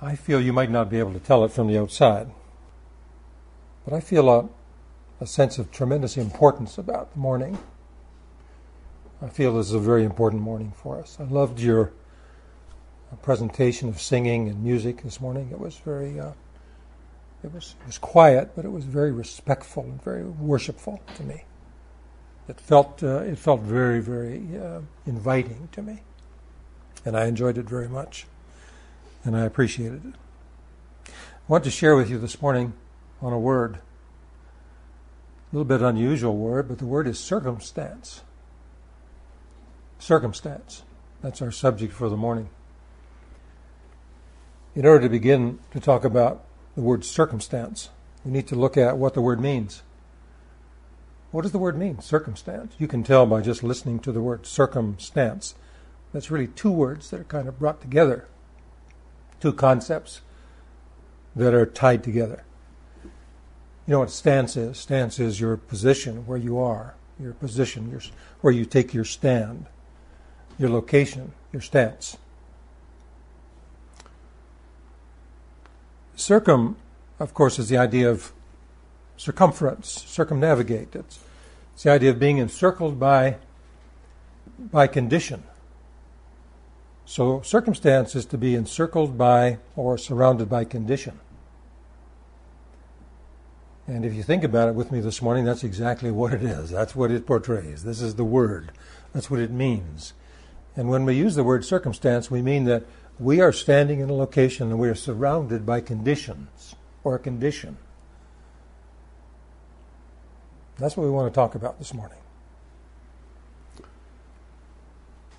I feel you might not be able to tell it from the outside, but I feel a, a sense of tremendous importance about the morning. I feel this is a very important morning for us. I loved your presentation of singing and music this morning. It was very, uh, it was it was quiet, but it was very respectful and very worshipful to me. It felt uh, it felt very very uh, inviting to me, and I enjoyed it very much, and I appreciated it. I want to share with you this morning on a word, a little bit unusual word, but the word is circumstance. Circumstance. That's our subject for the morning. In order to begin to talk about the word circumstance, we need to look at what the word means. What does the word mean, circumstance? You can tell by just listening to the word circumstance. That's really two words that are kind of brought together, two concepts that are tied together. You know what stance is? Stance is your position, where you are, your position, your, where you take your stand, your location, your stance. Circum, of course, is the idea of circumference, circumnavigate. It's, it's the idea of being encircled by, by condition. So, circumstance is to be encircled by or surrounded by condition. And if you think about it with me this morning, that's exactly what it is. That's what it portrays. This is the word. That's what it means. And when we use the word circumstance, we mean that we are standing in a location and we are surrounded by conditions or a condition. That's what we want to talk about this morning.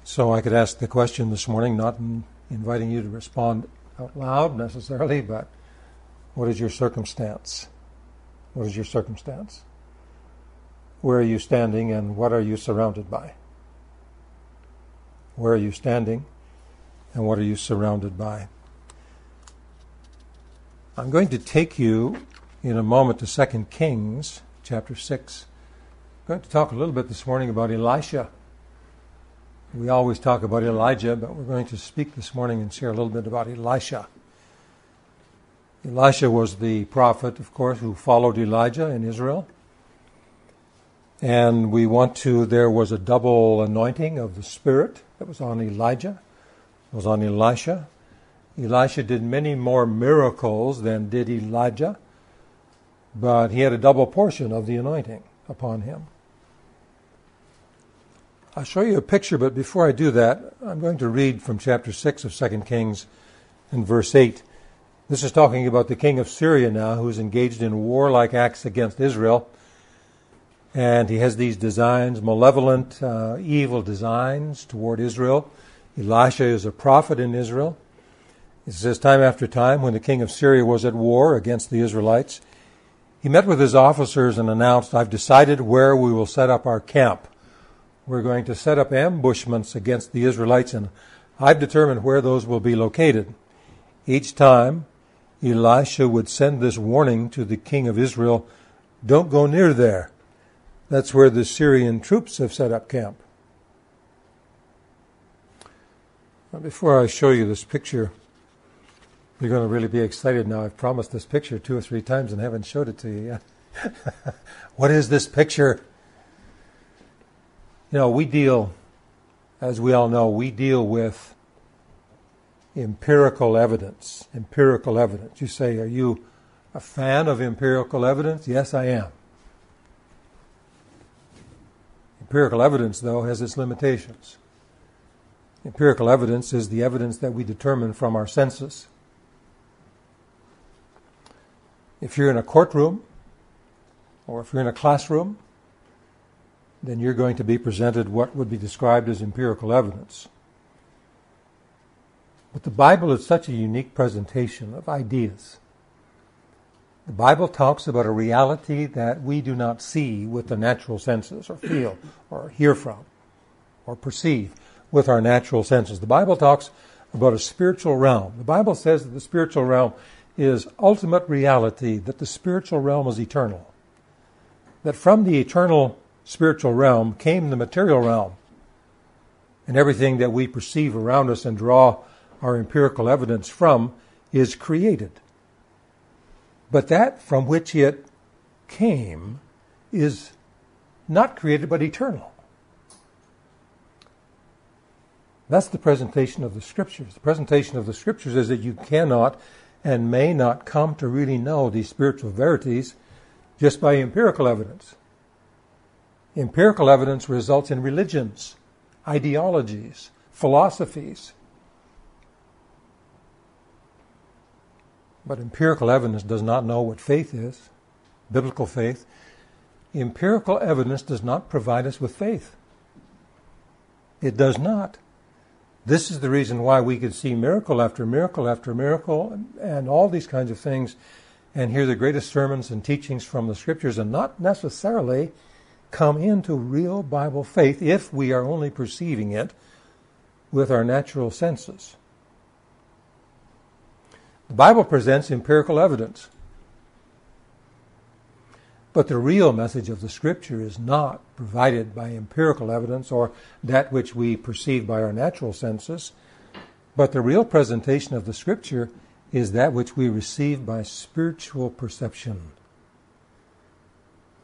So I could ask the question this morning, not inviting you to respond out loud necessarily, but what is your circumstance? What is your circumstance? Where are you standing and what are you surrounded by? Where are you standing? and what are you surrounded by? I'm going to take you in a moment to 2 Kings chapter 6. I'm going to talk a little bit this morning about Elisha. We always talk about Elijah, but we're going to speak this morning and share a little bit about Elisha. Elisha was the prophet, of course, who followed Elijah in Israel. And we want to, there was a double anointing of the Spirit that was on Elijah was on Elisha. Elisha did many more miracles than did Elijah, but he had a double portion of the anointing upon him. I'll show you a picture, but before I do that, I'm going to read from chapter 6 of 2 Kings and verse 8. This is talking about the king of Syria now, who's engaged in warlike acts against Israel. And he has these designs, malevolent, uh, evil designs toward Israel. Elisha is a prophet in Israel. It says, time after time, when the king of Syria was at war against the Israelites, he met with his officers and announced, I've decided where we will set up our camp. We're going to set up ambushments against the Israelites, and I've determined where those will be located. Each time, Elisha would send this warning to the king of Israel don't go near there. That's where the Syrian troops have set up camp. Before I show you this picture, you're going to really be excited now. I've promised this picture two or three times and haven't showed it to you yet. what is this picture? You know, we deal, as we all know, we deal with empirical evidence. Empirical evidence. You say, Are you a fan of empirical evidence? Yes, I am. Empirical evidence, though, has its limitations. Empirical evidence is the evidence that we determine from our senses. If you're in a courtroom or if you're in a classroom, then you're going to be presented what would be described as empirical evidence. But the Bible is such a unique presentation of ideas. The Bible talks about a reality that we do not see with the natural senses or feel or hear from or perceive with our natural senses. The Bible talks about a spiritual realm. The Bible says that the spiritual realm is ultimate reality, that the spiritual realm is eternal. That from the eternal spiritual realm came the material realm. And everything that we perceive around us and draw our empirical evidence from is created. But that from which it came is not created but eternal. That's the presentation of the scriptures. The presentation of the scriptures is that you cannot and may not come to really know these spiritual verities just by empirical evidence. Empirical evidence results in religions, ideologies, philosophies. But empirical evidence does not know what faith is, biblical faith. Empirical evidence does not provide us with faith. It does not. This is the reason why we could see miracle after miracle after miracle and all these kinds of things and hear the greatest sermons and teachings from the scriptures and not necessarily come into real Bible faith if we are only perceiving it with our natural senses. The Bible presents empirical evidence. But the real message of the Scripture is not provided by empirical evidence or that which we perceive by our natural senses, but the real presentation of the Scripture is that which we receive by spiritual perception.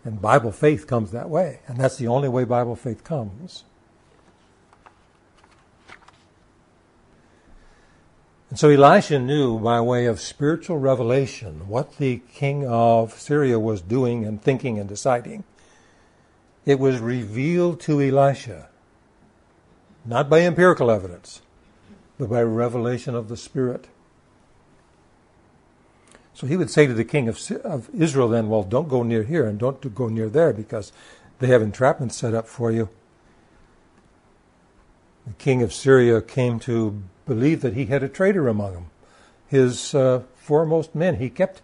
And Bible faith comes that way, and that's the only way Bible faith comes. And so Elisha knew by way of spiritual revelation what the king of Syria was doing and thinking and deciding. It was revealed to Elisha, not by empirical evidence, but by revelation of the Spirit. So he would say to the king of, of Israel then, well, don't go near here and don't go near there because they have entrapments set up for you. The king of Syria came to believe that he had a traitor among them. His uh, foremost men. He kept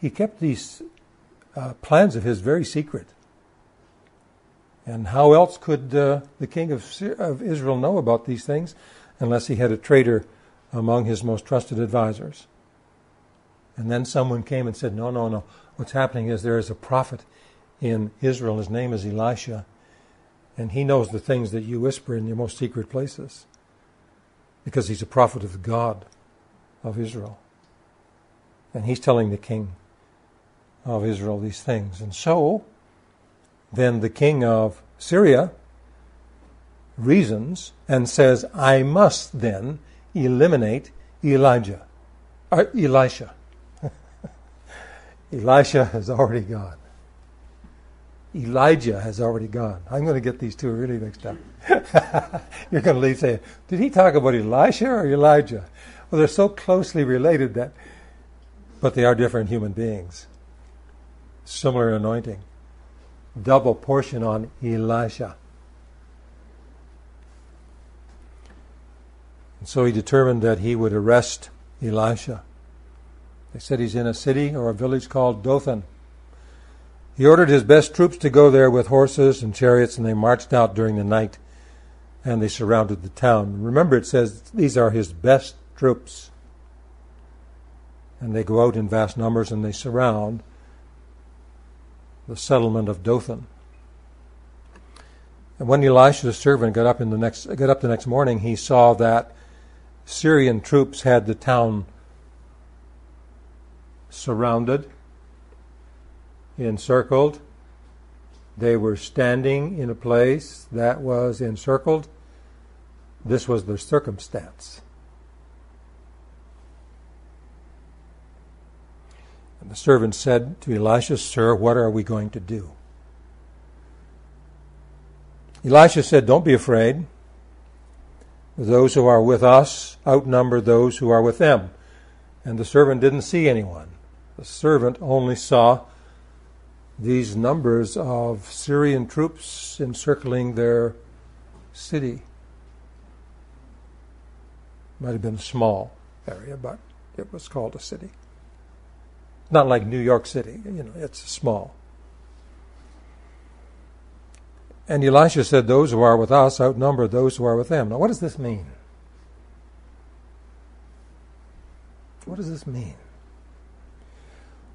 he kept these uh, plans of his very secret. And how else could uh, the king of, of Israel know about these things unless he had a traitor among his most trusted advisors? And then someone came and said, No, no, no. What's happening is there is a prophet in Israel. His name is Elisha. And he knows the things that you whisper in your most secret places because he's a prophet of the God of Israel. And he's telling the king of Israel these things. And so, then the king of Syria reasons and says, I must then eliminate Elijah, or uh, Elisha. Elisha has already gone. Elijah has already gone. I'm going to get these two really mixed up. You're going to leave saying, did he talk about Elisha or Elijah? Well, they're so closely related that, but they are different human beings. Similar anointing. Double portion on Elisha. And so he determined that he would arrest Elisha. They said he's in a city or a village called Dothan. He ordered his best troops to go there with horses and chariots, and they marched out during the night and they surrounded the town. Remember, it says these are his best troops. And they go out in vast numbers and they surround the settlement of Dothan. And when Elisha's servant got up in the next got up the next morning, he saw that Syrian troops had the town surrounded encircled. They were standing in a place that was encircled. This was the circumstance. And the servant said to Elisha, Sir, what are we going to do? Elisha said, Don't be afraid. Those who are with us outnumber those who are with them. And the servant didn't see anyone. The servant only saw these numbers of Syrian troops encircling their city. Might have been a small area, but it was called a city. Not like New York City, you know, it's small. And Elisha said, Those who are with us outnumber those who are with them. Now, what does this mean? What does this mean?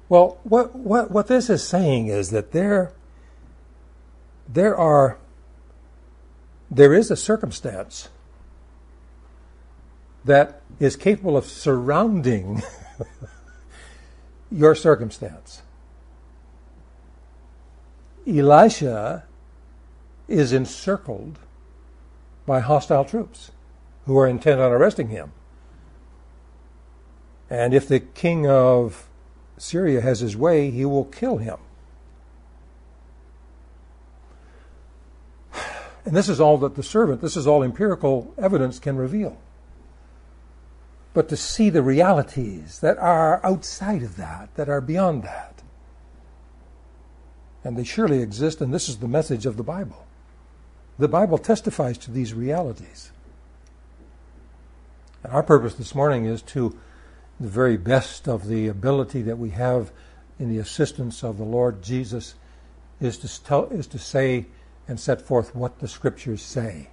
Well, what, what, what this is saying is that there, there are, there is a circumstance that is capable of surrounding your circumstance. Elisha is encircled by hostile troops who are intent on arresting him. And if the king of Syria has his way, he will kill him. And this is all that the servant, this is all empirical evidence can reveal. But to see the realities that are outside of that, that are beyond that, and they surely exist, and this is the message of the Bible. The Bible testifies to these realities. And our purpose this morning is to the very best of the ability that we have in the assistance of the Lord Jesus is to, tell, is to say and set forth what the scriptures say.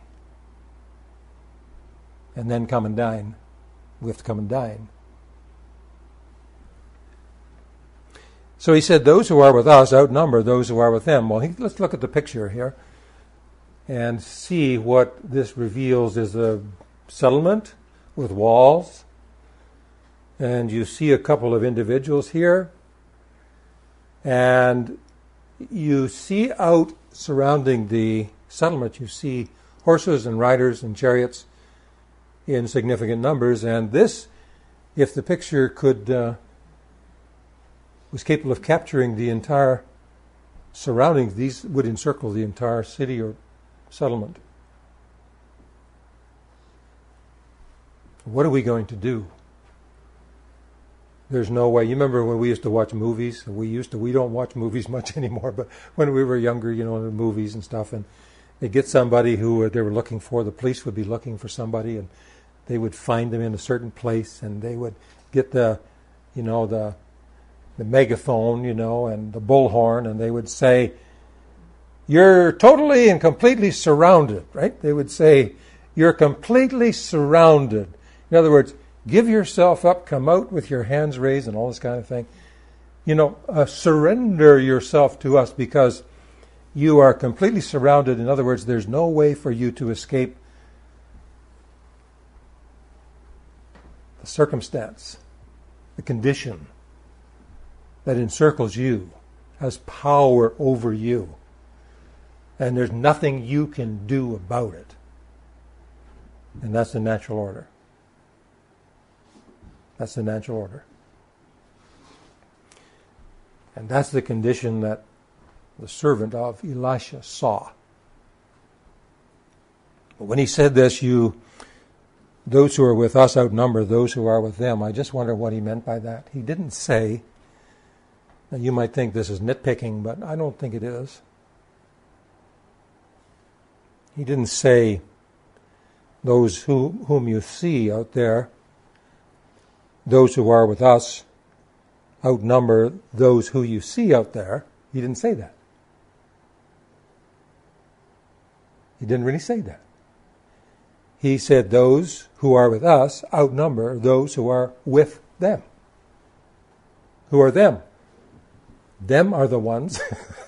And then come and dine. We have to come and dine. So he said, Those who are with us outnumber those who are with them. Well, he, let's look at the picture here and see what this reveals is a settlement with walls. And you see a couple of individuals here. And you see out surrounding the settlement, you see horses and riders and chariots in significant numbers. And this, if the picture could, uh, was capable of capturing the entire surroundings, these would encircle the entire city or settlement. What are we going to do? There's no way. You remember when we used to watch movies? We used to. We don't watch movies much anymore, but when we were younger, you know, the movies and stuff, and they get somebody who uh, they were looking for. The police would be looking for somebody, and they would find them in a certain place, and they would get the, you know, the, the megaphone, you know, and the bullhorn, and they would say, "You're totally and completely surrounded." Right? They would say, "You're completely surrounded." In other words, give yourself up, come out with your hands raised, and all this kind of thing. You know, uh, surrender yourself to us because you are completely surrounded. In other words, there's no way for you to escape the circumstance, the condition that encircles you, has power over you. And there's nothing you can do about it. And that's the natural order. That's the natural order. And that's the condition that the servant of Elisha saw. But when he said this, you, those who are with us outnumber those who are with them, I just wonder what he meant by that. He didn't say, now you might think this is nitpicking, but I don't think it is. He didn't say, those who, whom you see out there those who are with us outnumber those who you see out there. He didn't say that. He didn't really say that. He said those who are with us outnumber those who are with them. Who are them? Them are the ones.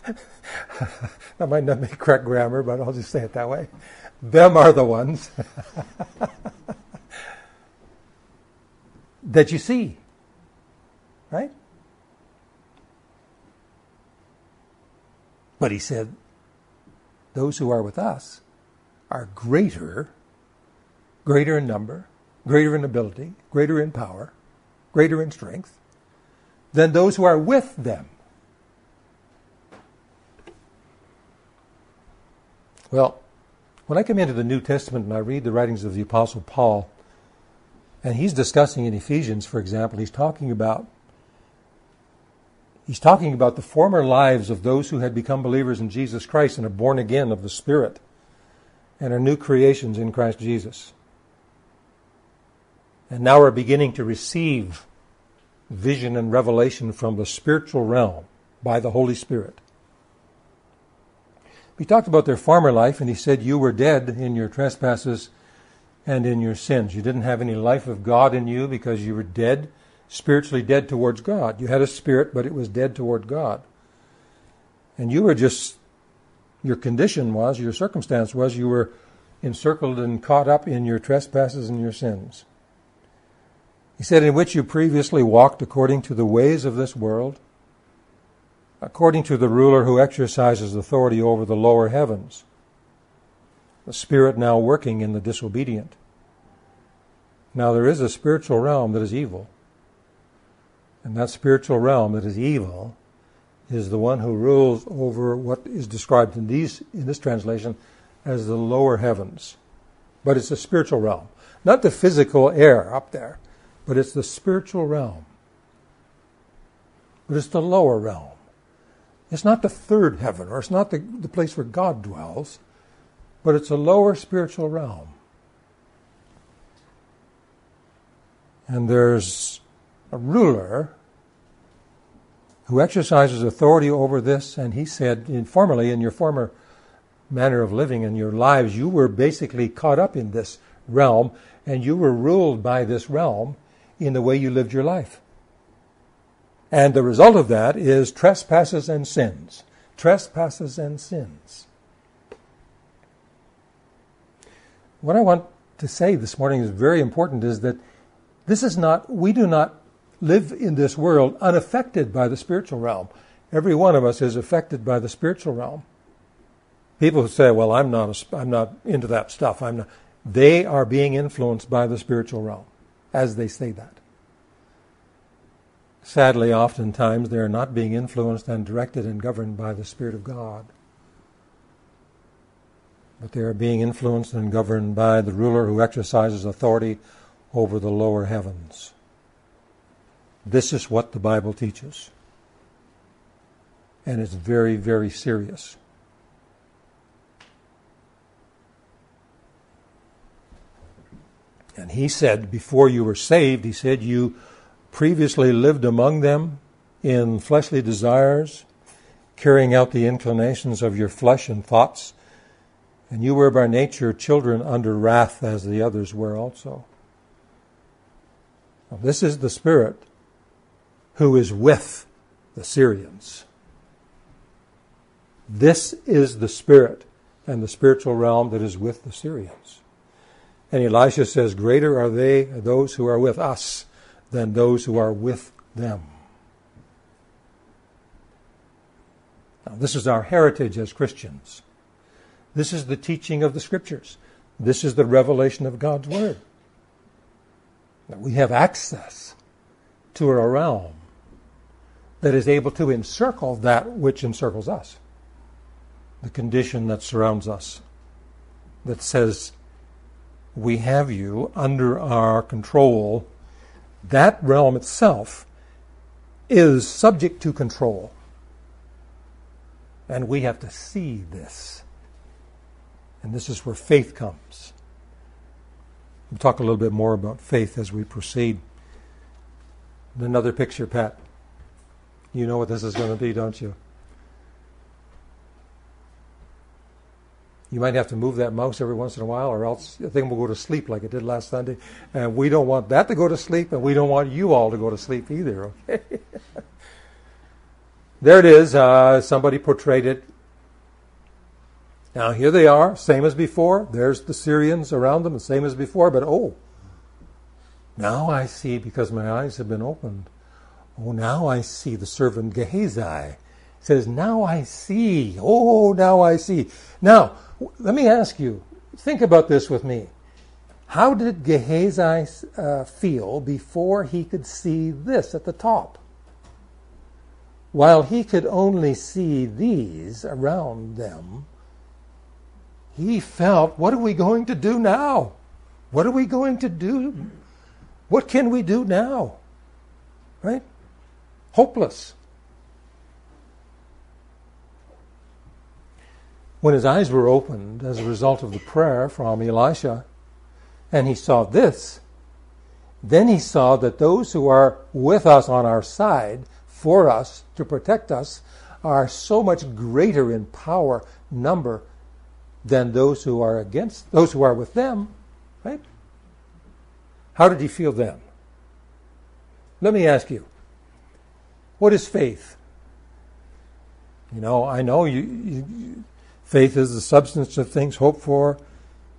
that might not make correct grammar, but I'll just say it that way. Them are the ones that you see. Right? But he said, those who are with us are greater, greater in number, greater in ability, greater in power, greater in strength than those who are with them. Well, when I come into the New Testament and I read the writings of the Apostle Paul, and he's discussing in Ephesians, for example, he's talking about he's talking about the former lives of those who had become believers in Jesus Christ and are born again of the Spirit and are new creations in Christ Jesus. And now are beginning to receive vision and revelation from the spiritual realm by the Holy Spirit. He talked about their former life and he said, You were dead in your trespasses and in your sins. You didn't have any life of God in you because you were dead, spiritually dead towards God. You had a spirit, but it was dead toward God. And you were just, your condition was, your circumstance was, you were encircled and caught up in your trespasses and your sins. He said, In which you previously walked according to the ways of this world, according to the ruler who exercises authority over the lower heavens, the Spirit now working in the disobedient. Now, there is a spiritual realm that is evil. And that spiritual realm that is evil is the one who rules over what is described in these in this translation as the lower heavens. But it's a spiritual realm. Not the physical air up there, but it's the spiritual realm. But it's the lower realm. It's not the third heaven, or it's not the, the place where God dwells, but it's a lower spiritual realm. And there's a ruler who exercises authority over this, and he said, in, formerly in your former manner of living in your lives, you were basically caught up in this realm, and you were ruled by this realm in the way you lived your life. And the result of that is trespasses and sins. Trespasses and sins. What I want to say this morning is very important is that this is not, we do not live in this world unaffected by the spiritual realm. Every one of us is affected by the spiritual realm. People who say, "Well, I'm not, a, I'm not into that stuff," I'm not. They are being influenced by the spiritual realm, as they say that. Sadly, oftentimes they are not being influenced and directed and governed by the Spirit of God, but they are being influenced and governed by the ruler who exercises authority over the lower heavens. This is what the Bible teaches. And it's very, very serious. And he said, before you were saved, he said, you previously lived among them in fleshly desires, carrying out the inclinations of your flesh and thoughts. And you were by nature children under wrath as the others were also. Now, this is the Spirit who is with the Syrians. This is the Spirit and the spiritual realm that is with the Syrians. And Elisha says, Greater are they, those who are with us, than those who are with them. Now, this is our heritage as Christians. This is the teaching of the Scriptures. This is the revelation of God's Word. That we have access to a realm that is able to encircle that which encircles us. The condition that surrounds us, that says, we have you under our control. That realm itself is subject to control. And we have to see this. And this is where faith comes. We'll talk a little bit more about faith as we proceed. Another picture, Pat. You know what this is going to be, don't you? You might have to move that mouse every once in a while, or else the thing will go to sleep like it did last Sunday. And we don't want that to go to sleep, and we don't want you all to go to sleep either, okay? there it is. Uh, somebody portrayed it. Now, here they are, same as before. There's the Syrians around them, the same as before, but oh, now I see because my eyes have been opened. Oh, now I see the servant Gehazi says, Now I see. Oh, now I see. Now, let me ask you, think about this with me. How did Gehazi uh, feel before he could see this at the top? While he could only see these around them, he felt, What are we going to do now? What are we going to do? What can we do now? Right? Hopeless. When his eyes were opened as a result of the prayer from Elisha, and he saw this, then he saw that those who are with us on our side, for us, to protect us, are so much greater in power, number, than those who are against, those who are with them, right? How did he feel then? Let me ask you, what is faith? You know, I know you, you Faith is the substance of things hoped for,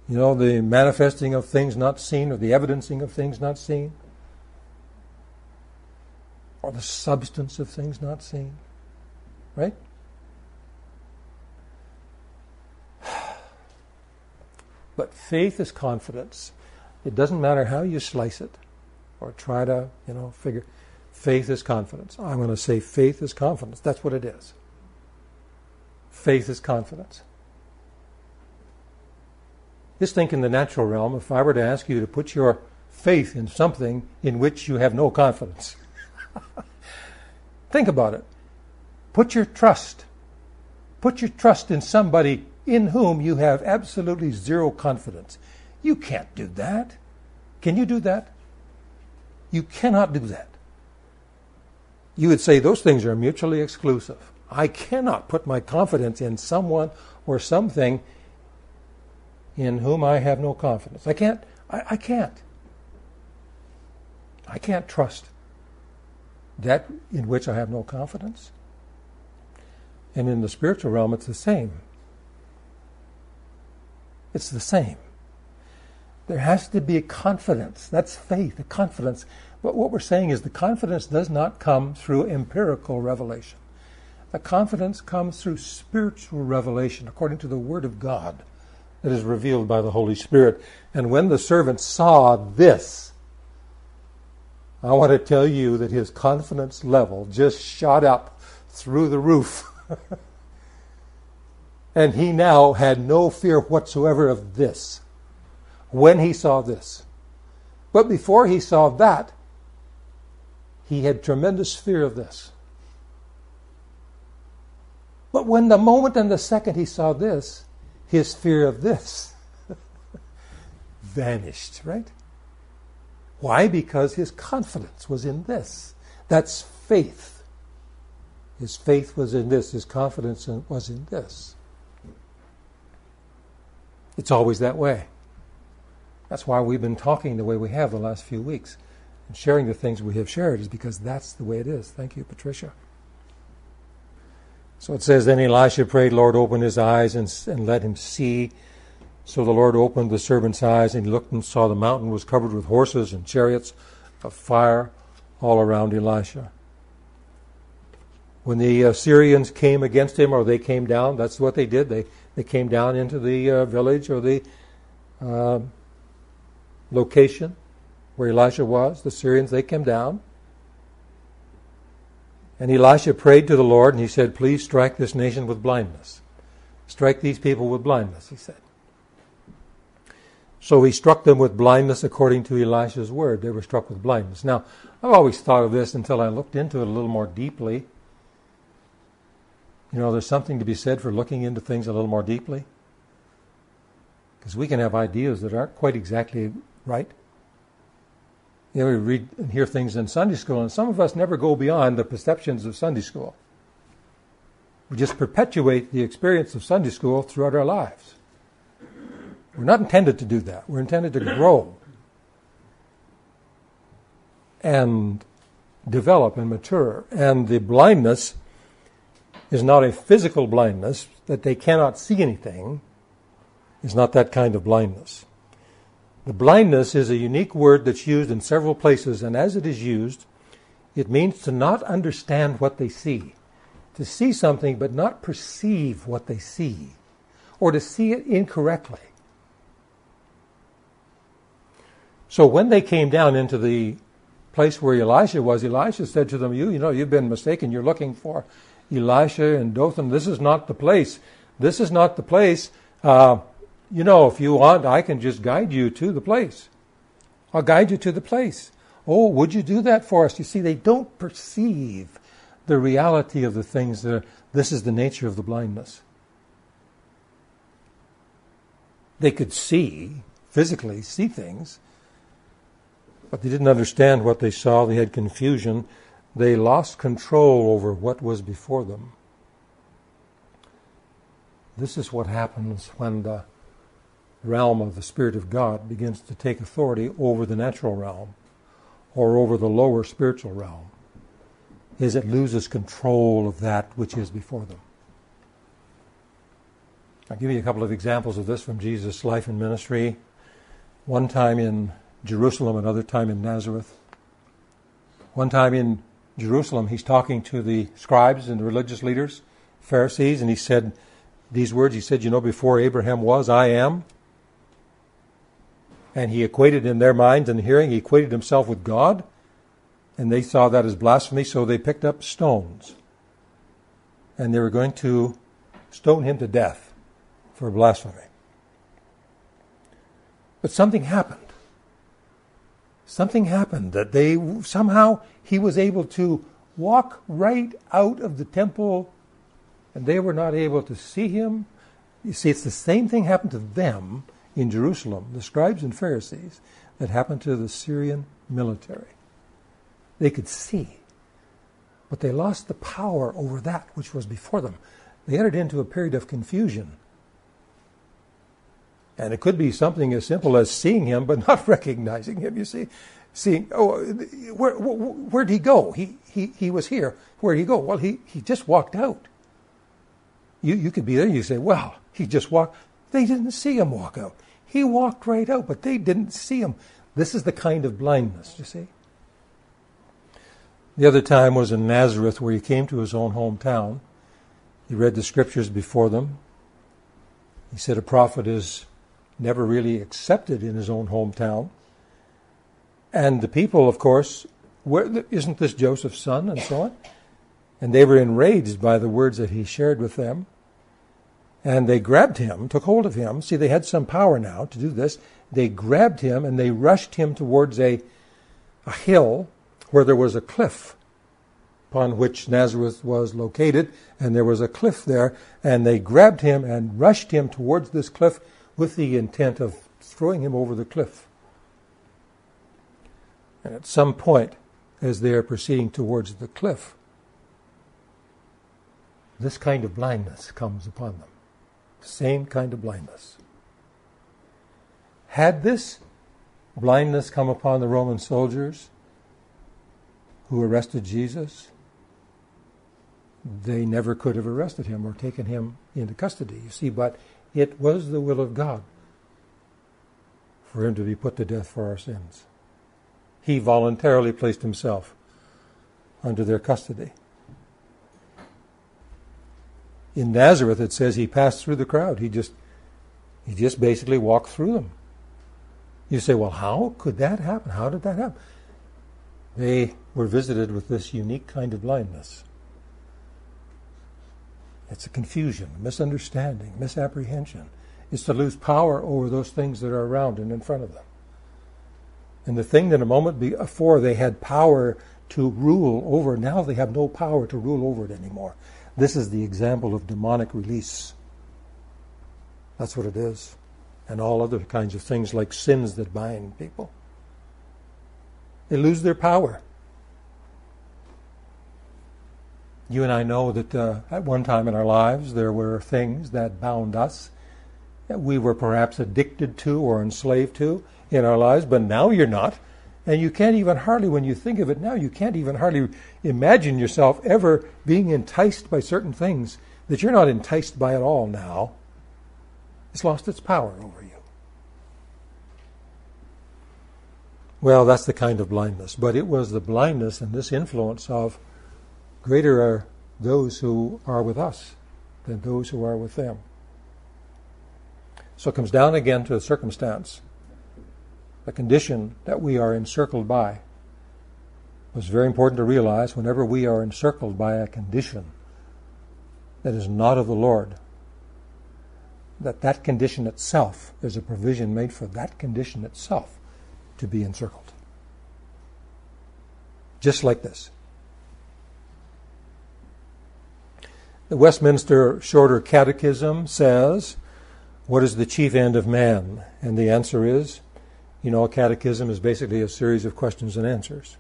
you know, the manifesting of things not seen or the evidencing of things not seen. or the substance of things not seen. Right? But faith is confidence. It doesn't matter how you slice it or try to, you know, figure. Faith is confidence. I'm going to say faith is confidence. That's what it is. Faith is confidence. Just think in the natural realm, if I were to ask you to put your faith in something in which you have no confidence. think about it. Put your trust. Put your trust in somebody in whom you have absolutely zero confidence. You can't do that. Can you do that? You cannot do that. You would say those things are mutually exclusive. I cannot put my confidence in someone or something in whom I have no confidence. I can't. I, I can't. I can't trust that in which I have no confidence. And in the spiritual realm, it's the same. It's the same. There has to be a confidence. That's faith, a confidence. But what we're saying is the confidence does not come through empirical revelation. The confidence comes through spiritual revelation according to the Word of God that is revealed by the Holy Spirit. And when the servant saw this, I want to tell you that his confidence level just shot up through the roof. And he now had no fear whatsoever of this when he saw this. But before he saw that, he had tremendous fear of this. But when the moment and the second he saw this, his fear of this vanished, right? Why? Because his confidence was in this. That's faith. His faith was in this, his confidence was in this. It's always that way. That's why we've been talking the way we have the last few weeks and sharing the things we have shared, is because that's the way it is. Thank you, Patricia. So it says, Then Elisha prayed, Lord, open his eyes and, and let him see. So the Lord opened the servant's eyes, and he looked and saw the mountain was covered with horses and chariots of fire all around Elisha. When the uh, Syrians came against him, or they came down, that's what they did. They they came down into the uh, village or the uh, location where Elisha was. The Syrians, they came down. And Elisha prayed to the Lord and he said, Please strike this nation with blindness. Strike these people with blindness, he said. So he struck them with blindness according to Elisha's word. They were struck with blindness. Now, I've always thought of this until I looked into it a little more deeply. You know, there's something to be said for looking into things a little more deeply. Because we can have ideas that aren't quite exactly right. You know, we read and hear things in Sunday school, and some of us never go beyond the perceptions of Sunday school. We just perpetuate the experience of Sunday school throughout our lives. We're not intended to do that. We're intended to grow and develop and mature. And the blindness is not a physical blindness, that they cannot see anything, is not that kind of blindness. The blindness is a unique word that's used in several places, and as it is used, it means to not understand what they see, to see something but not perceive what they see, or to see it incorrectly. So when they came down into the place where Elisha was, Elisha said to them, You, you know, you've been mistaken. You're looking for Elisha and Dothan, this is not the place. This is not the place. Uh, you know, if you want, I can just guide you to the place. I'll guide you to the place. Oh, would you do that for us? You see, they don't perceive the reality of the things that are, this is the nature of the blindness. They could see, physically see things, but they didn't understand what they saw. They had confusion they lost control over what was before them. This is what happens when the realm of the Spirit of God begins to take authority over the natural realm or over the lower spiritual realm, is it loses control of that which is before them. I'll give you a couple of examples of this from Jesus' life and ministry. One time in Jerusalem, another time in Nazareth. One time in Jerusalem, he's talking to the scribes and the religious leaders, Pharisees, and he said these words. He said, You know, before Abraham was, I am. And he equated in their minds and hearing, he equated himself with God. And they saw that as blasphemy, so they picked up stones. And they were going to stone him to death for blasphemy. But something happened. Something happened that they somehow he was able to walk right out of the temple and they were not able to see him. You see, it's the same thing happened to them in Jerusalem, the scribes and Pharisees, that happened to the Syrian military. They could see, but they lost the power over that which was before them. They entered into a period of confusion. And it could be something as simple as seeing him but not recognizing him, you see. Seeing, oh, where, where, where'd he go? He, he, he was here. Where'd he go? Well, he, he just walked out. You, you could be there and you say, well, he just walked. They didn't see him walk out. He walked right out, but they didn't see him. This is the kind of blindness, you see. The other time was in Nazareth where he came to his own hometown. He read the scriptures before them. He said a prophet is never really accepted in his own hometown. And the people, of course, where, isn't this Joseph's son? And so on. And they were enraged by the words that he shared with them. And they grabbed him, took hold of him. See, they had some power now to do this. They grabbed him and they rushed him towards a, a hill where there was a cliff upon which Nazareth was located, and there was a cliff there, and they grabbed him and rushed him towards this cliff with the intent of throwing him over the cliff. And at some point, as they are proceeding towards the cliff, this kind of blindness comes upon them. Same kind of blindness. Had this blindness come upon the Roman soldiers who arrested Jesus, they never could have arrested him or taken him into custody, you see, but it was the will of God for him to be put to death for our sins. He voluntarily placed himself under their custody in Nazareth, it says he passed through the crowd. He just, he just basically walked through them. You say, well, how could that happen? How did that happen? They were visited with this unique kind of blindness. It's a confusion, misunderstanding, misapprehension. It's to lose power over those things that are around and in front of them. And the thing that a moment before they had power to rule over, now they have no power to rule over it anymore. This is the example of demonic release. That's what it is. And all other kinds of things like sins that bind people. They lose their power. You and I know that uh, at one time in our lives there were things that bound us that we were perhaps addicted to or enslaved to in our lives, but now you're not. And you can't even hardly, when you think of it now, you can't even hardly imagine yourself ever being enticed by certain things that you're not enticed by at all now. It's lost its power over you. Well, that's the kind of blindness. But it was the blindness and this influence of greater are those who are with us than those who are with them. So it comes down again to the circumstance the condition that we are encircled by. It's very important to realize whenever we are encircled by a condition that is not of the Lord, that that condition itself, there's a provision made for that condition itself to be encircled. Just like this. The Westminster Shorter Catechism says, What is the chief end of man? And the answer is you know, a catechism is basically a series of questions and answers.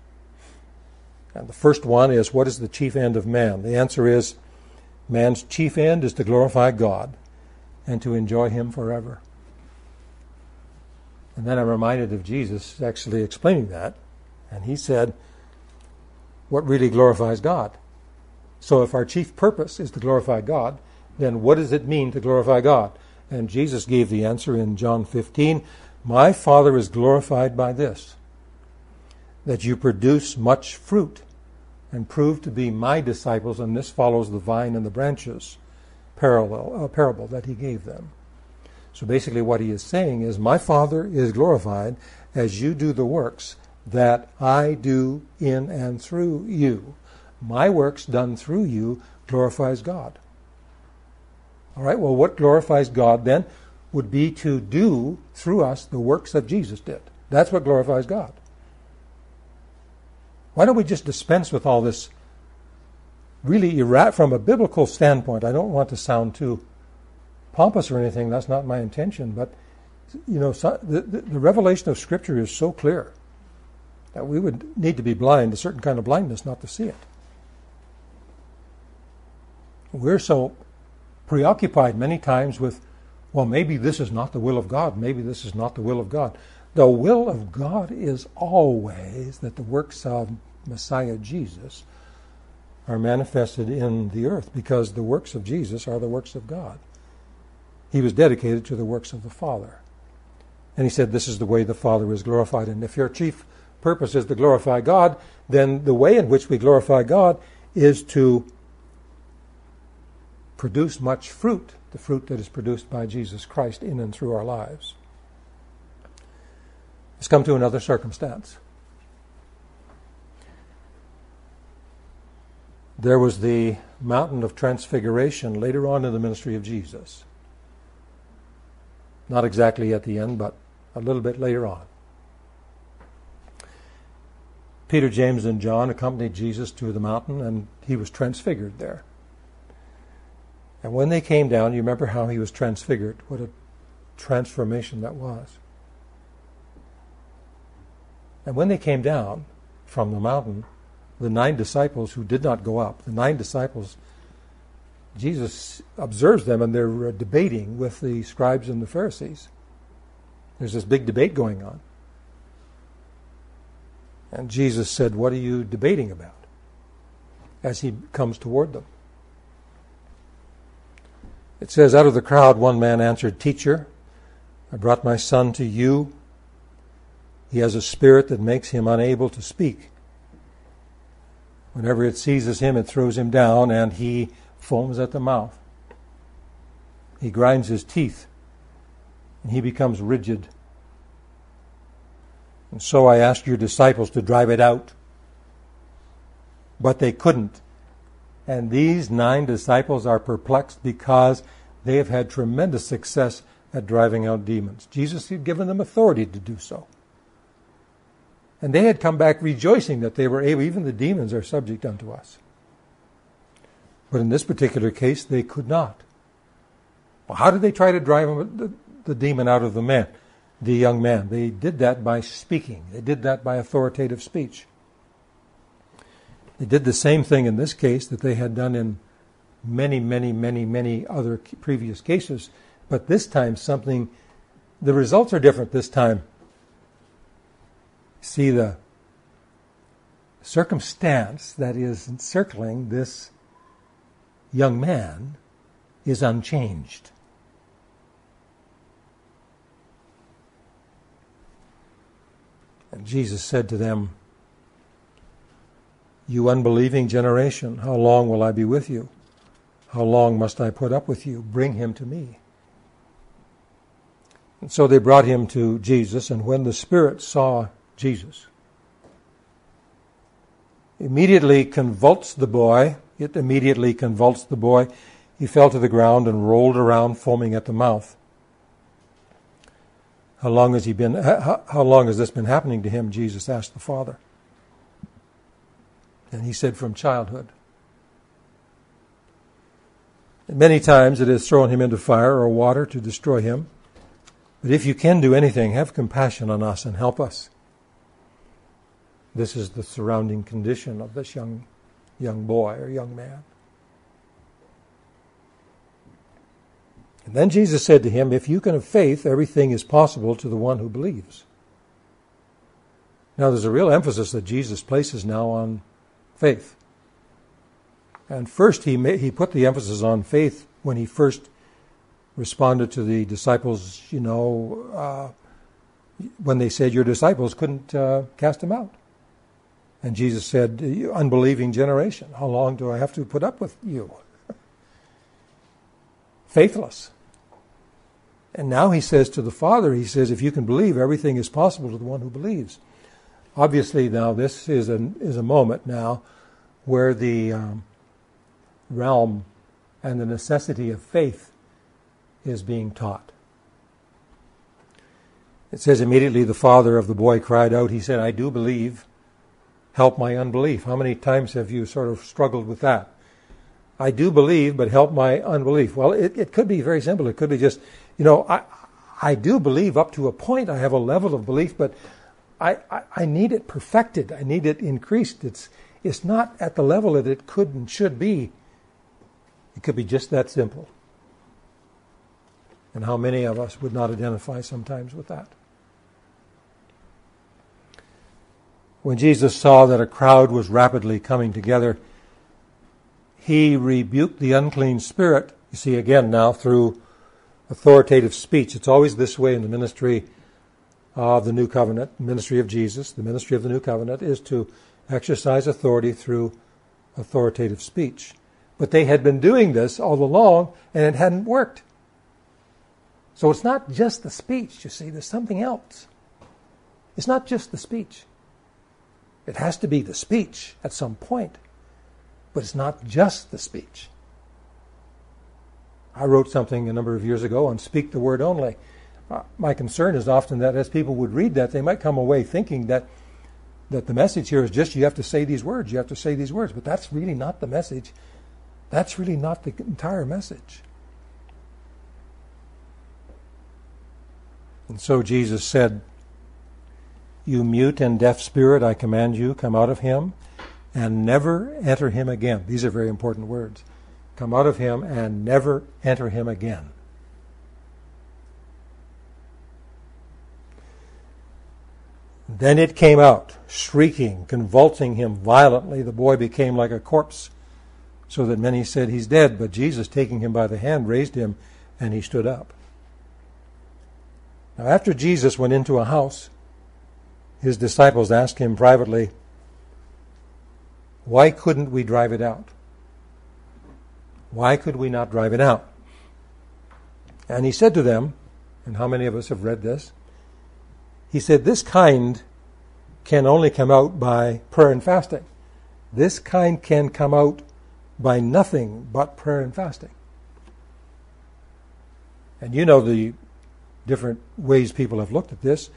And the first one is, what is the chief end of man? The answer is, man's chief end is to glorify God and to enjoy Him forever. And then I'm reminded of Jesus actually explaining that. And he said, what really glorifies God? So if our chief purpose is to glorify God, then what does it mean to glorify God? And Jesus gave the answer in John 15 my Father is glorified by this, that you produce much fruit, and prove to be my disciples, and this follows the vine and the branches parallel, uh, parable that he gave them. So basically, what he is saying is, My Father is glorified as you do the works that I do in and through you. My works done through you glorifies God. All right, well, what glorifies God then would be to do through us the works that Jesus did. That's what glorifies God. Why don't we just dispense with all this really from a biblical standpoint? I don't want to sound too pompous or anything. That's not my intention. But, you know, so, the, the, the revelation of Scripture is so clear that we would need to be blind, a certain kind of blindness, not to see it. We're so preoccupied many times with, well, maybe this is not the will of God. Maybe this is not the will of God. The will of God is always that the works of Messiah Jesus are manifested in the earth because the works of Jesus are the works of God. He was dedicated to the works of the Father. And he said, This is the way the Father is glorified. And if your chief purpose is to glorify God, then the way in which we glorify God is to produce much fruit, the fruit that is produced by Jesus Christ in and through our lives. Let's come to another circumstance. There was the mountain of transfiguration later on in the ministry of Jesus. Not exactly at the end, but a little bit later on. Peter, James, and John accompanied Jesus to the mountain, and he was transfigured there. And when they came down, you remember how he was transfigured. What a transformation that was. And when they came down from the mountain, the nine disciples who did not go up, the nine disciples, Jesus observes them and they're uh, debating with the scribes and the Pharisees. There's this big debate going on. And Jesus said, What are you debating about? As he comes toward them. It says, Out of the crowd, one man answered, Teacher, I brought my son to you. He has a spirit that makes him unable to speak. Whenever it seizes him, it throws him down, and he foams at the mouth. He grinds his teeth, and he becomes rigid. And so I asked your disciples to drive it out, but they couldn't. And these nine disciples are perplexed because they have had tremendous success at driving out demons. Jesus had given them authority to do so. And they had come back rejoicing that they were able, even the demons are subject unto us. But in this particular case, they could not. Well, how did they try to drive the, the demon out of the man, the young man? They did that by speaking. They did that by authoritative speech. They did the same thing in this case that they had done in many, many, many, many other previous cases, but this time something, the results are different this time. See the circumstance that is encircling this young man is unchanged. And Jesus said to them, you unbelieving generation, how long will I be with you? How long must I put up with you? Bring him to me. And so they brought him to Jesus, and when the Spirit saw Jesus, immediately convulsed the boy. It immediately convulsed the boy. He fell to the ground and rolled around, foaming at the mouth. How long has he been? How, long has this been happening to him? Jesus asked the father. And he said, from childhood. And many times it has thrown him into fire or water to destroy him. But if you can do anything, have compassion on us and help us. This is the surrounding condition of this young, young boy or young man. And then Jesus said to him, If you can have faith, everything is possible to the one who believes. Now, there's a real emphasis that Jesus places now on faith. And first, he, he put the emphasis on faith when he first responded to the disciples, you know, uh, when they said, Your disciples couldn't uh, cast him out. And Jesus said, You unbelieving generation, how long do I have to put up with you? Faithless. And now he says to the Father, He says, If you can believe, everything is possible to the one who believes. Obviously, now this is a, is a moment now where the um, realm and the necessity of faith is being taught. It says immediately the father of the boy cried out, he said, I do believe, help my unbelief. How many times have you sort of struggled with that? I do believe, but help my unbelief. Well, it, it could be very simple. It could be just, you know, I, I do believe up to a point. I have a level of belief, but I, I, I need it perfected. I need it increased. It's, it's not at the level that it could and should be. It could be just that simple. And how many of us would not identify sometimes with that? When Jesus saw that a crowd was rapidly coming together, he rebuked the unclean spirit. You see, again, now through authoritative speech. It's always this way in the ministry of the new covenant, ministry of Jesus. The ministry of the new covenant is to exercise authority through authoritative speech. But they had been doing this all along and it hadn't worked. So it's not just the speech, you see, there's something else. It's not just the speech. It has to be the speech at some point, but it's not just the speech. I wrote something a number of years ago on speak the word only. My concern is often that as people would read that, they might come away thinking that that the message here is just you have to say these words, you have to say these words, but that's really not the message. That's really not the entire message. And so Jesus said, You mute and deaf spirit, I command you, come out of him and never enter him again. These are very important words. Come out of him and never enter him again. Then it came out, shrieking, convulsing him violently. The boy became like a corpse, so that many said, He's dead. But Jesus, taking him by the hand, raised him, and he stood up. Now, after Jesus went into a house, his disciples asked him privately, Why couldn't we drive it out? Why could we not drive it out? And he said to them, and how many of us have read this? He said, This kind can only come out by prayer and fasting. This kind can come out by nothing but prayer and fasting. And you know the different ways people have looked at this.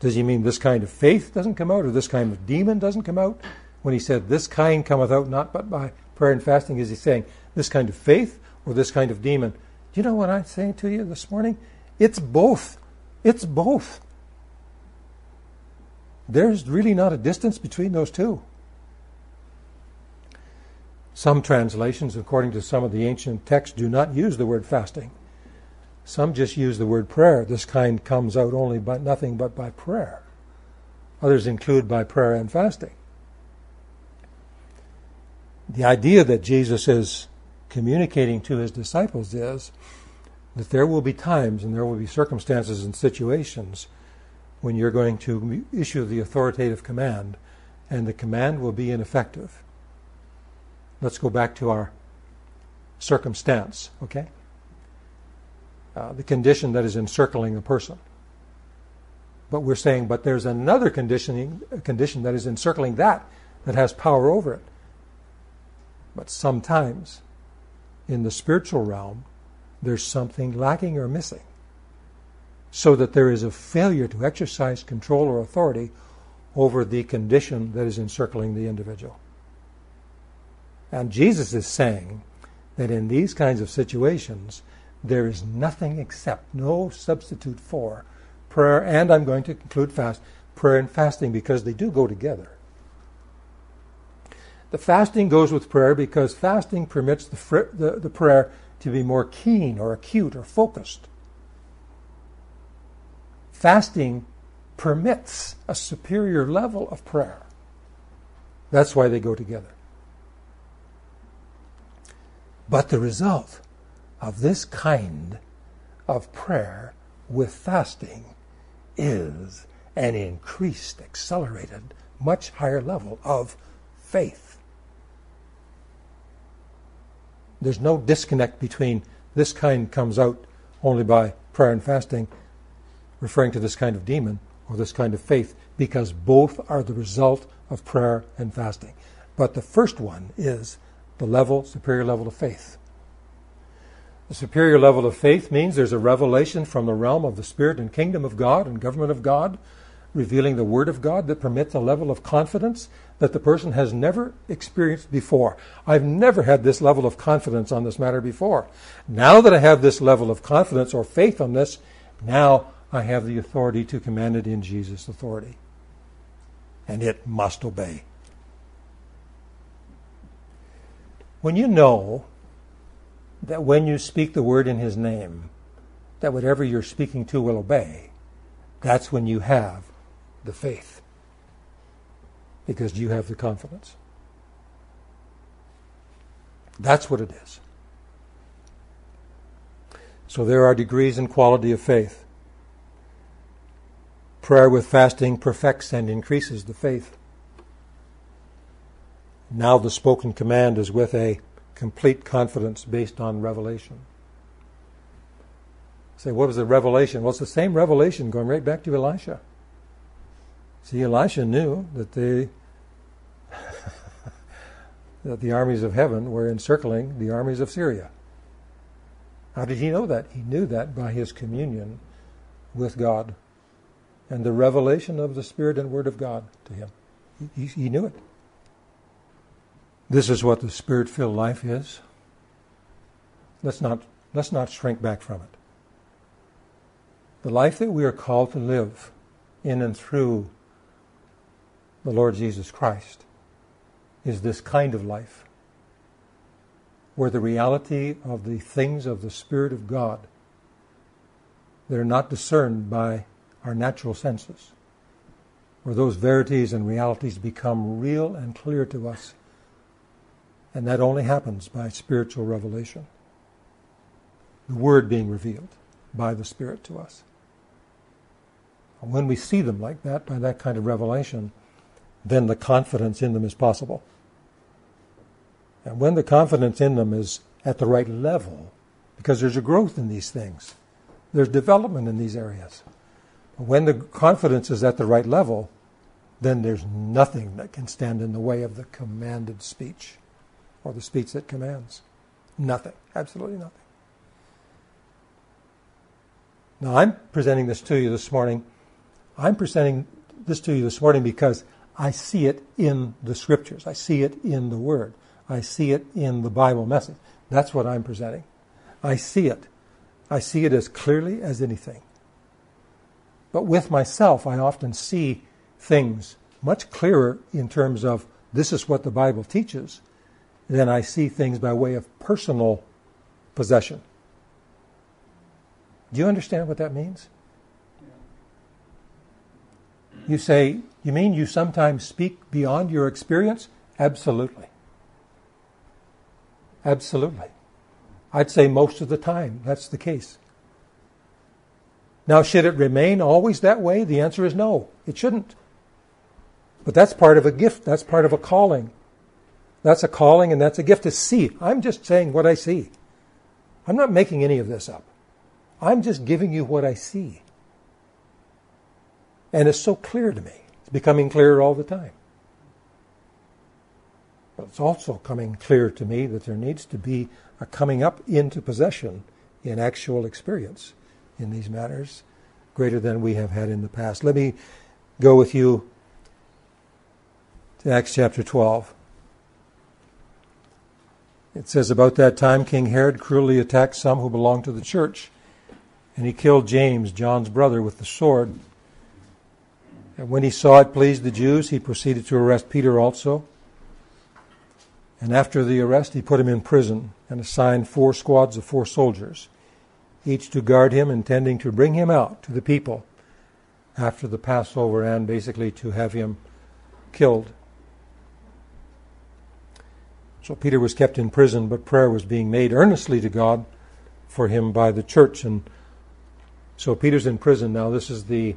Does he mean this kind of faith doesn't come out, or this kind of demon doesn't come out? When he said, This kind cometh out not but by prayer and fasting, is he saying this kind of faith or this kind of demon? Do you know what I'm saying to you this morning? It's both. It's both. There's really not a distance between those two. Some translations, according to some of the ancient texts, do not use the word fasting. Some just use the word prayer. This kind comes out only by nothing but by prayer. Others include by prayer and fasting. The idea that Jesus is communicating to his disciples is that there will be times and there will be circumstances and situations when you're going to issue the authoritative command, and the command will be ineffective. Let's go back to our circumstance, okay? Uh, the condition that is encircling a person. But we're saying, but there's another conditioning, condition that is encircling that that has power over it. But sometimes in the spiritual realm, there's something lacking or missing. So that there is a failure to exercise control or authority over the condition that is encircling the individual. And Jesus is saying that in these kinds of situations, there is nothing except, no substitute for prayer, and I'm going to conclude fast, prayer and fasting because they do go together. The fasting goes with prayer because fasting permits the, fr- the, the prayer to be more keen or acute or focused. Fasting permits a superior level of prayer. That's why they go together. But the result of this kind of prayer with fasting is an increased, accelerated, much higher level of faith. There's no disconnect between this kind comes out only by prayer and fasting, referring to this kind of demon, or this kind of faith, because both are the result of prayer and fasting. But the first one is the level, superior level of faith. The superior level of faith means there's a revelation from the realm of the Spirit and kingdom of God and government of God, revealing the Word of God that permits a level of confidence that the person has never experienced before. I've never had this level of confidence on this matter before. Now that I have this level of confidence or faith on this, now I have the authority to command it in Jesus' authority. And it must obey. When you know that when you speak the word in his name, that whatever you're speaking to will obey, that's when you have the faith. Because you have the confidence. That's what it is. So there are degrees and quality of faith. Prayer with fasting perfects and increases the faith. Now the spoken command is with a complete confidence based on revelation. Say, what was the revelation? Well, it's the same revelation going right back to Elisha. See, Elisha knew that the that the armies of heaven were encircling the armies of Syria. How did he know that? He knew that by his communion with God and the revelation of the Spirit and Word of God to him. He, he knew it. This is what the Spirit filled life is. Let's not, let's not shrink back from it. The life that we are called to live in and through the Lord Jesus Christ is this kind of life where the reality of the things of the Spirit of God that are not discerned by our natural senses, where those verities and realities become real and clear to us. And that only happens by spiritual revelation. The Word being revealed by the Spirit to us. When we see them like that, by that kind of revelation, then the confidence in them is possible. And when the confidence in them is at the right level, because there's a growth in these things, there's development in these areas. When the confidence is at the right level, then there's nothing that can stand in the way of the commanded speech or the speech that commands. Nothing. Absolutely nothing. Now, I'm presenting this to you this morning. I'm presenting this to you this morning because I see it in the scriptures. I see it in the Word. I see it in the Bible message. That's what I'm presenting. I see it. I see it as clearly as anything. But with myself, I often see things much clearer in terms of this is what the Bible teaches than I see things by way of personal possession. Do you understand what that means? You say, you mean you sometimes speak beyond your experience? Absolutely. Absolutely. I'd say most of the time that's the case. Now, should it remain always that way? The answer is no, it shouldn't. But that's part of a gift, that's part of a calling. That's a calling and that's a gift to see. I'm just saying what I see. I'm not making any of this up. I'm just giving you what I see. And it's so clear to me. It's becoming clearer all the time. But it's also coming clear to me that there needs to be a coming up into possession in actual experience in these matters greater than we have had in the past. Let me go with you to Acts chapter 12. It says, About that time, King Herod cruelly attacked some who belonged to the church, and he killed James, John's brother, with the sword. And when he saw it pleased the Jews, he proceeded to arrest Peter also. And after the arrest, he put him in prison and assigned four squads of four soldiers each to guard him, intending to bring him out to the people after the Passover and basically to have him killed. So Peter was kept in prison, but prayer was being made earnestly to God for him by the church. And so Peter's in prison now. This is the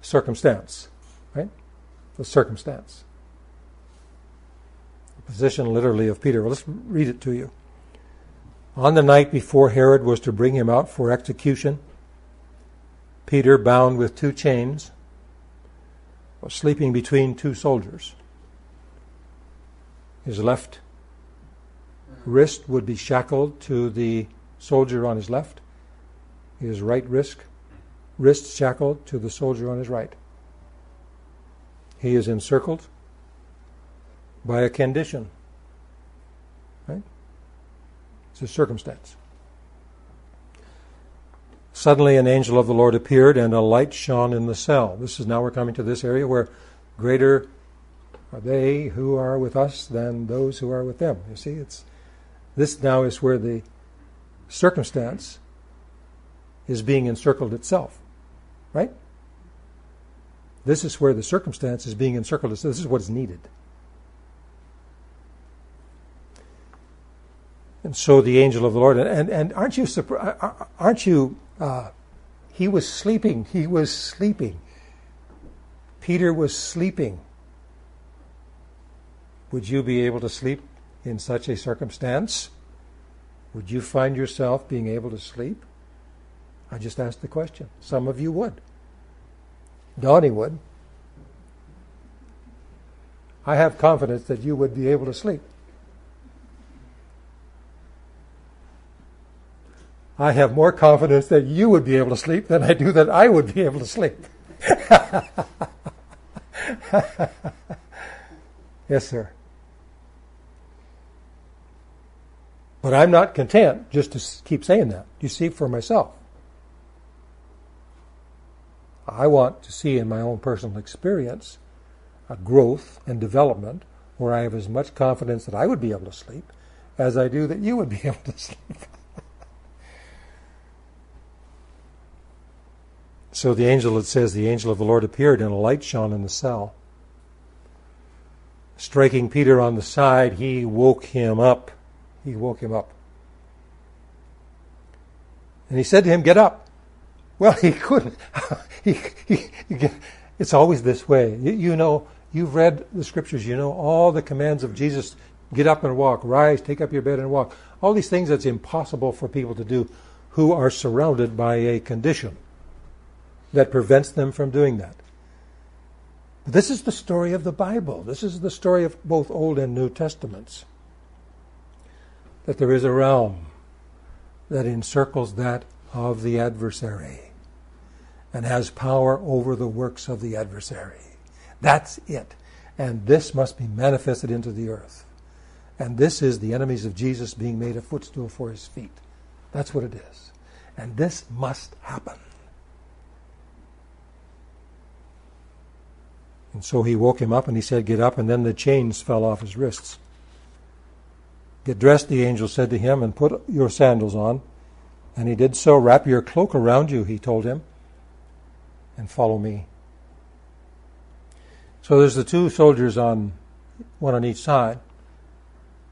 circumstance, right? the circumstance. The position literally of Peter. Well, let's read it to you. On the night before Herod was to bring him out for execution, Peter, bound with two chains, was sleeping between two soldiers. His left wrist would be shackled to the soldier on his left, his right wrist, wrist shackled to the soldier on his right. He is encircled by a condition. Right? It's a circumstance. Suddenly an angel of the Lord appeared, and a light shone in the cell. This is now we're coming to this area where greater are they who are with us than those who are with them. You see, it's this now is where the circumstance is being encircled itself. Right? This is where the circumstance is being encircled. This is what is needed. And so the angel of the Lord, and, and aren't you? Aren't you? Uh, he was sleeping. He was sleeping. Peter was sleeping. Would you be able to sleep in such a circumstance? Would you find yourself being able to sleep? I just asked the question. Some of you would. Donnie would. I have confidence that you would be able to sleep. I have more confidence that you would be able to sleep than I do that I would be able to sleep. yes, sir. But I'm not content just to keep saying that. You see, for myself. I want to see in my own personal experience a growth and development where I have as much confidence that I would be able to sleep as I do that you would be able to sleep. So the angel, it says, the angel of the Lord appeared and a light shone in the cell. Striking Peter on the side, he woke him up. He woke him up. And he said to him, Get up. Well, he couldn't. he, he, he, it's always this way. You, you, know, you've read the scriptures, you know all the commands of Jesus get up and walk, rise, take up your bed and walk. All these things that's impossible for people to do who are surrounded by a condition that prevents them from doing that. This is the story of the Bible. This is the story of both Old and New Testaments. That there is a realm that encircles that of the adversary and has power over the works of the adversary. That's it. And this must be manifested into the earth. And this is the enemies of Jesus being made a footstool for his feet. That's what it is. And this must happen. And so he woke him up and he said, Get up. And then the chains fell off his wrists. Get dressed, the angel said to him, and put your sandals on. And he did so. Wrap your cloak around you, he told him, and follow me. So there's the two soldiers on one on each side.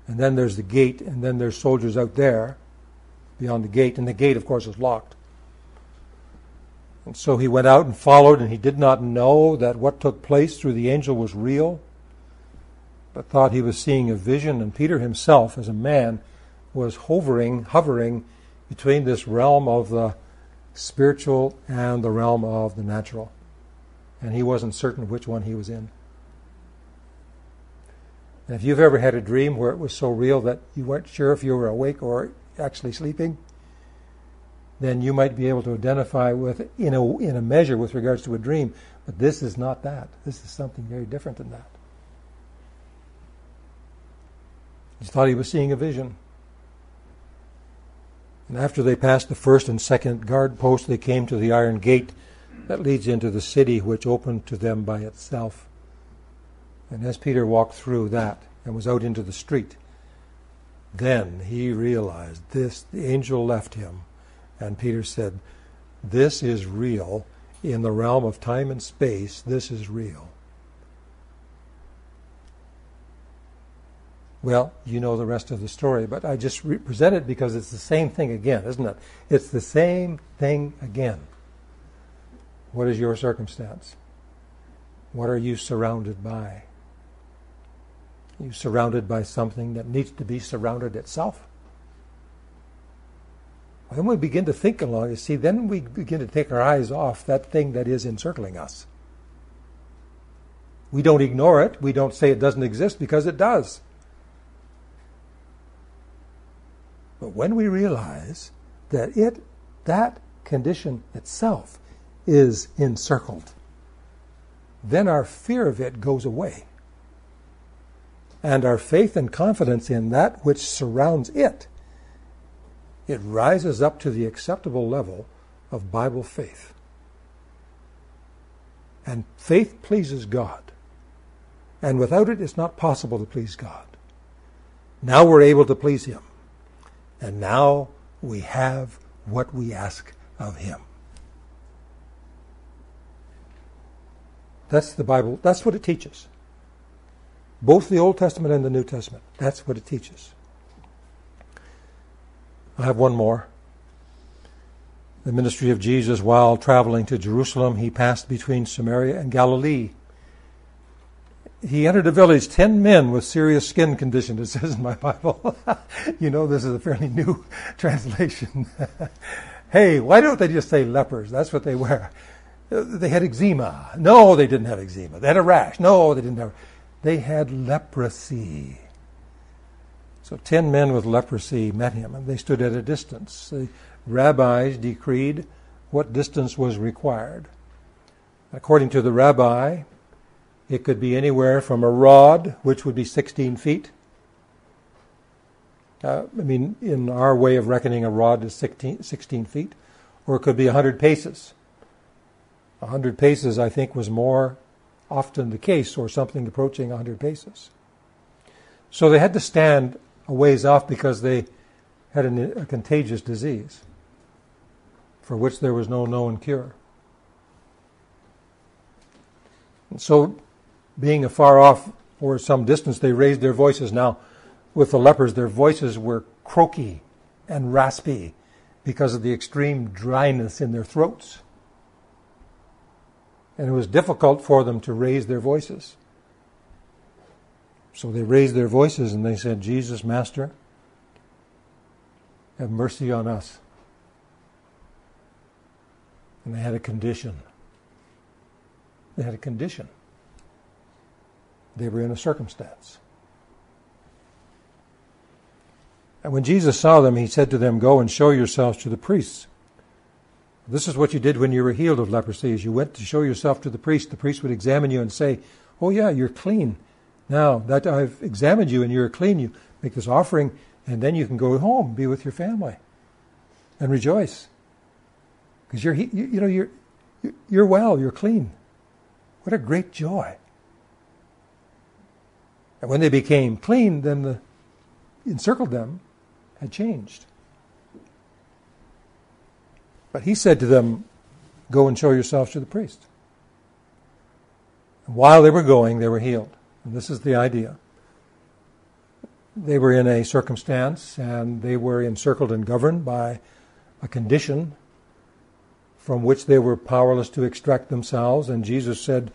And then there's the gate, and then there's soldiers out there beyond the gate. And the gate, of course, is locked. And so he went out and followed, and he did not know that what took place through the angel was real, but thought he was seeing a vision. And Peter himself, as a man, was hovering, hovering between this realm of the spiritual and the realm of the natural. And he wasn't certain which one he was in. And if you've ever had a dream where it was so real that you weren't sure if you were awake or actually sleeping, then you might be able to identify with in a in a measure with regards to a dream. But this is not that. This is something very different than that. He thought he was seeing a vision. And after they passed the first and second guard post, they came to the iron gate that leads into the city, which opened to them by itself. And as Peter walked through that and was out into the street, then he realized this, the angel left him. And Peter said, This is real. In the realm of time and space, this is real. Well, you know the rest of the story, but I just re- present it because it's the same thing again, isn't it? It's the same thing again. What is your circumstance? What are you surrounded by? Are you surrounded by something that needs to be surrounded itself? When we begin to think along, you see, then we begin to take our eyes off that thing that is encircling us. We don't ignore it. We don't say it doesn't exist because it does. But when we realize that it, that condition itself is encircled, then our fear of it goes away. And our faith and confidence in that which surrounds it, it rises up to the acceptable level of Bible faith. And faith pleases God. And without it, it's not possible to please God. Now we're able to please Him. And now we have what we ask of Him. That's the Bible. That's what it teaches. Both the Old Testament and the New Testament. That's what it teaches. I have one more. The ministry of Jesus while traveling to Jerusalem, he passed between Samaria and Galilee. He entered a village, ten men with serious skin condition, it says in my Bible. you know, this is a fairly new translation. hey, why don't they just say lepers? That's what they were. Uh, they had eczema. No, they didn't have eczema. They had a rash. No, they didn't have. They had leprosy. So ten men with leprosy met him, and they stood at a distance. The rabbis decreed what distance was required. According to the rabbi, it could be anywhere from a rod, which would be 16 feet. Uh, I mean, in our way of reckoning, a rod is 16, 16 feet, or it could be 100 paces. 100 paces, I think, was more often the case, or something approaching 100 paces. So they had to stand a ways off because they had an, a contagious disease for which there was no known cure. And so, being afar off or some distance, they raised their voices. Now, with the lepers, their voices were croaky and raspy because of the extreme dryness in their throats and it was difficult for them to raise their voices. So they raised their voices and they said, Jesus, Master, have mercy on us. And they had a condition. They had a condition. They were in a circumstance. And when Jesus saw them, he said to them, Go and show yourselves to the priests. This is what you did when you were healed of leprosy. As you went to show yourself to the priest, the priest would examine you and say, "Oh yeah, you're clean. Now that I've examined you and you're clean, you make this offering, and then you can go home, be with your family, and rejoice, because you're you, you know you're you're well, you're clean. What a great joy! And when they became clean, then the encircled them had changed. But he said to them, Go and show yourselves to the priest. And while they were going, they were healed. And this is the idea. They were in a circumstance and they were encircled and governed by a condition from which they were powerless to extract themselves. And Jesus said,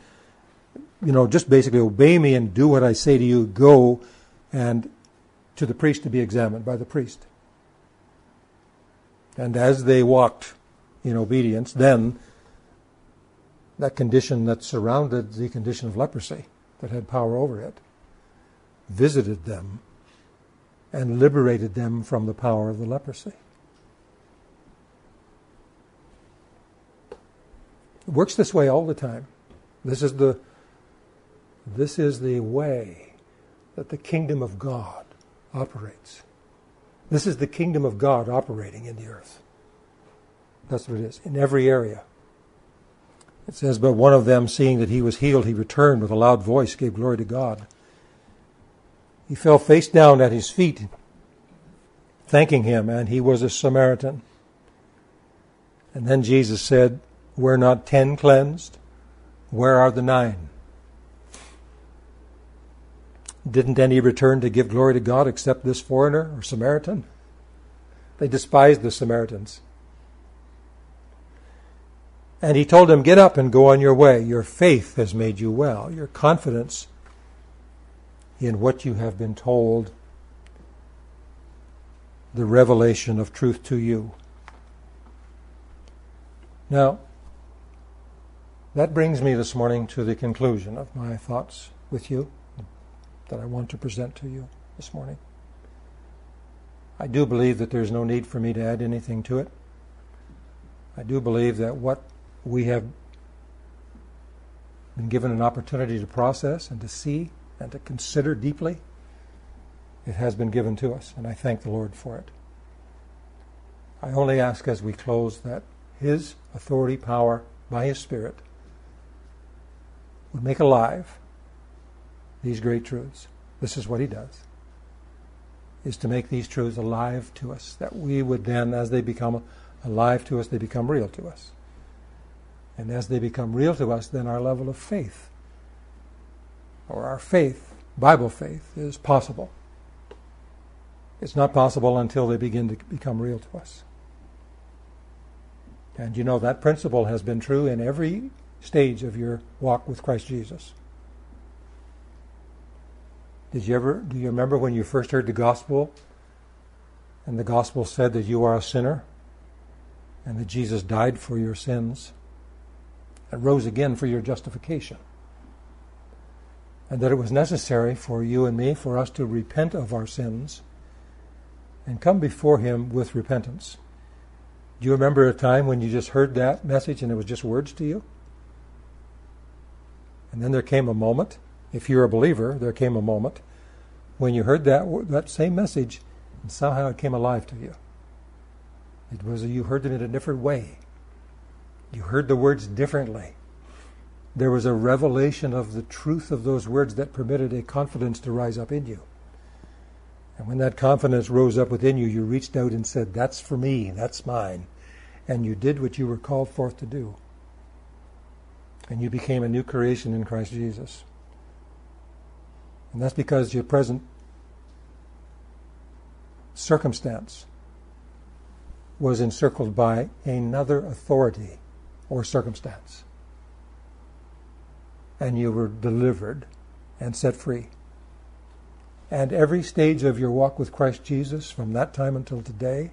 you know, just basically obey me and do what I say to you. Go and to the priest to be examined by the priest. And as they walked in obedience, then that condition that surrounded the condition of leprosy, that had power over it, visited them and liberated them from the power of the leprosy. It works this way all the time. This is the this is the way that the kingdom of God operates. This is the kingdom of God operating in the earth. That's what it is, in every area. It says, But one of them, seeing that he was healed, he returned with a loud voice, gave glory to God. He fell face down at his feet, thanking him, and he was a Samaritan. And then Jesus said, Were not ten cleansed? Where are the nine? Didn't any return to give glory to God except this foreigner or Samaritan? They despised the Samaritans. And he told him, Get up and go on your way. Your faith has made you well. Your confidence in what you have been told, the revelation of truth to you. Now, that brings me this morning to the conclusion of my thoughts with you that I want to present to you this morning. I do believe that there's no need for me to add anything to it. I do believe that what we have been given an opportunity to process and to see and to consider deeply, it has been given to us, and I thank the Lord for it. I only ask as we close that His authority, power, by His Spirit, would make alive these great truths. This is what He does, is to make these truths alive to us, that we would then, as they become alive to us, they become real to us. And as they become real to us, then our level of faith, or our faith, Bible faith, is possible. It's not possible until they begin to become real to us. And you know that principle has been true in every stage of your walk with Christ Jesus. Did you ever do you remember when you first heard the gospel and the gospel said that you are a sinner and that Jesus died for your sins and rose again for your justification? And that it was necessary for you and me for us to repent of our sins and come before him with repentance. Do you remember a time when you just heard that message and it was just words to you? And then there came a moment, if you're a believer, there came a moment when you heard that that same message and somehow it came alive to you. It was you heard it in a different way. You heard the words differently. There was a revelation of the truth of those words that permitted a confidence to rise up in you. And when that confidence rose up within you, you reached out and said, That's for me, that's mine. And you did what you were called forth to do. And you became a new creation in Christ Jesus. And that's because your present circumstance was encircled by another authority or circumstance. And you were delivered and set free. And every stage of your walk with Christ Jesus from that time until today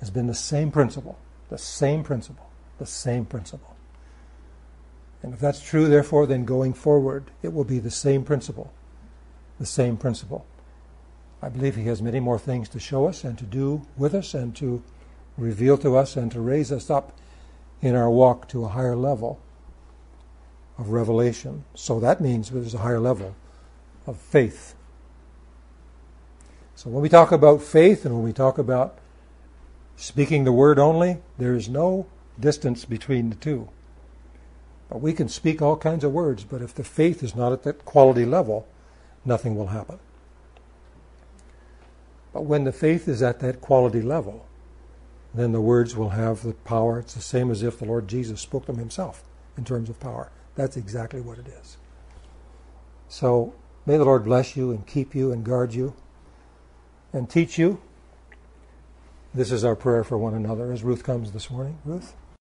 has been the same principle, the same principle, the same principle. And if that's true, therefore, then going forward, it will be the same principle, the same principle. I believe He has many more things to show us and to do with us and to reveal to us and to raise us up in our walk to a higher level of revelation. So that means there's a higher level of faith so when we talk about faith and when we talk about speaking the word only, there is no distance between the two. But we can speak all kinds of words, but if the faith is not at that quality level, nothing will happen. But when the faith is at that quality level, then the words will have the power. It's the same as if the Lord Jesus spoke them himself in terms of power. That's exactly what it is. So may the Lord bless you and keep you and guard you and teach you. This is our prayer for one another as Ruth comes this morning. Ruth?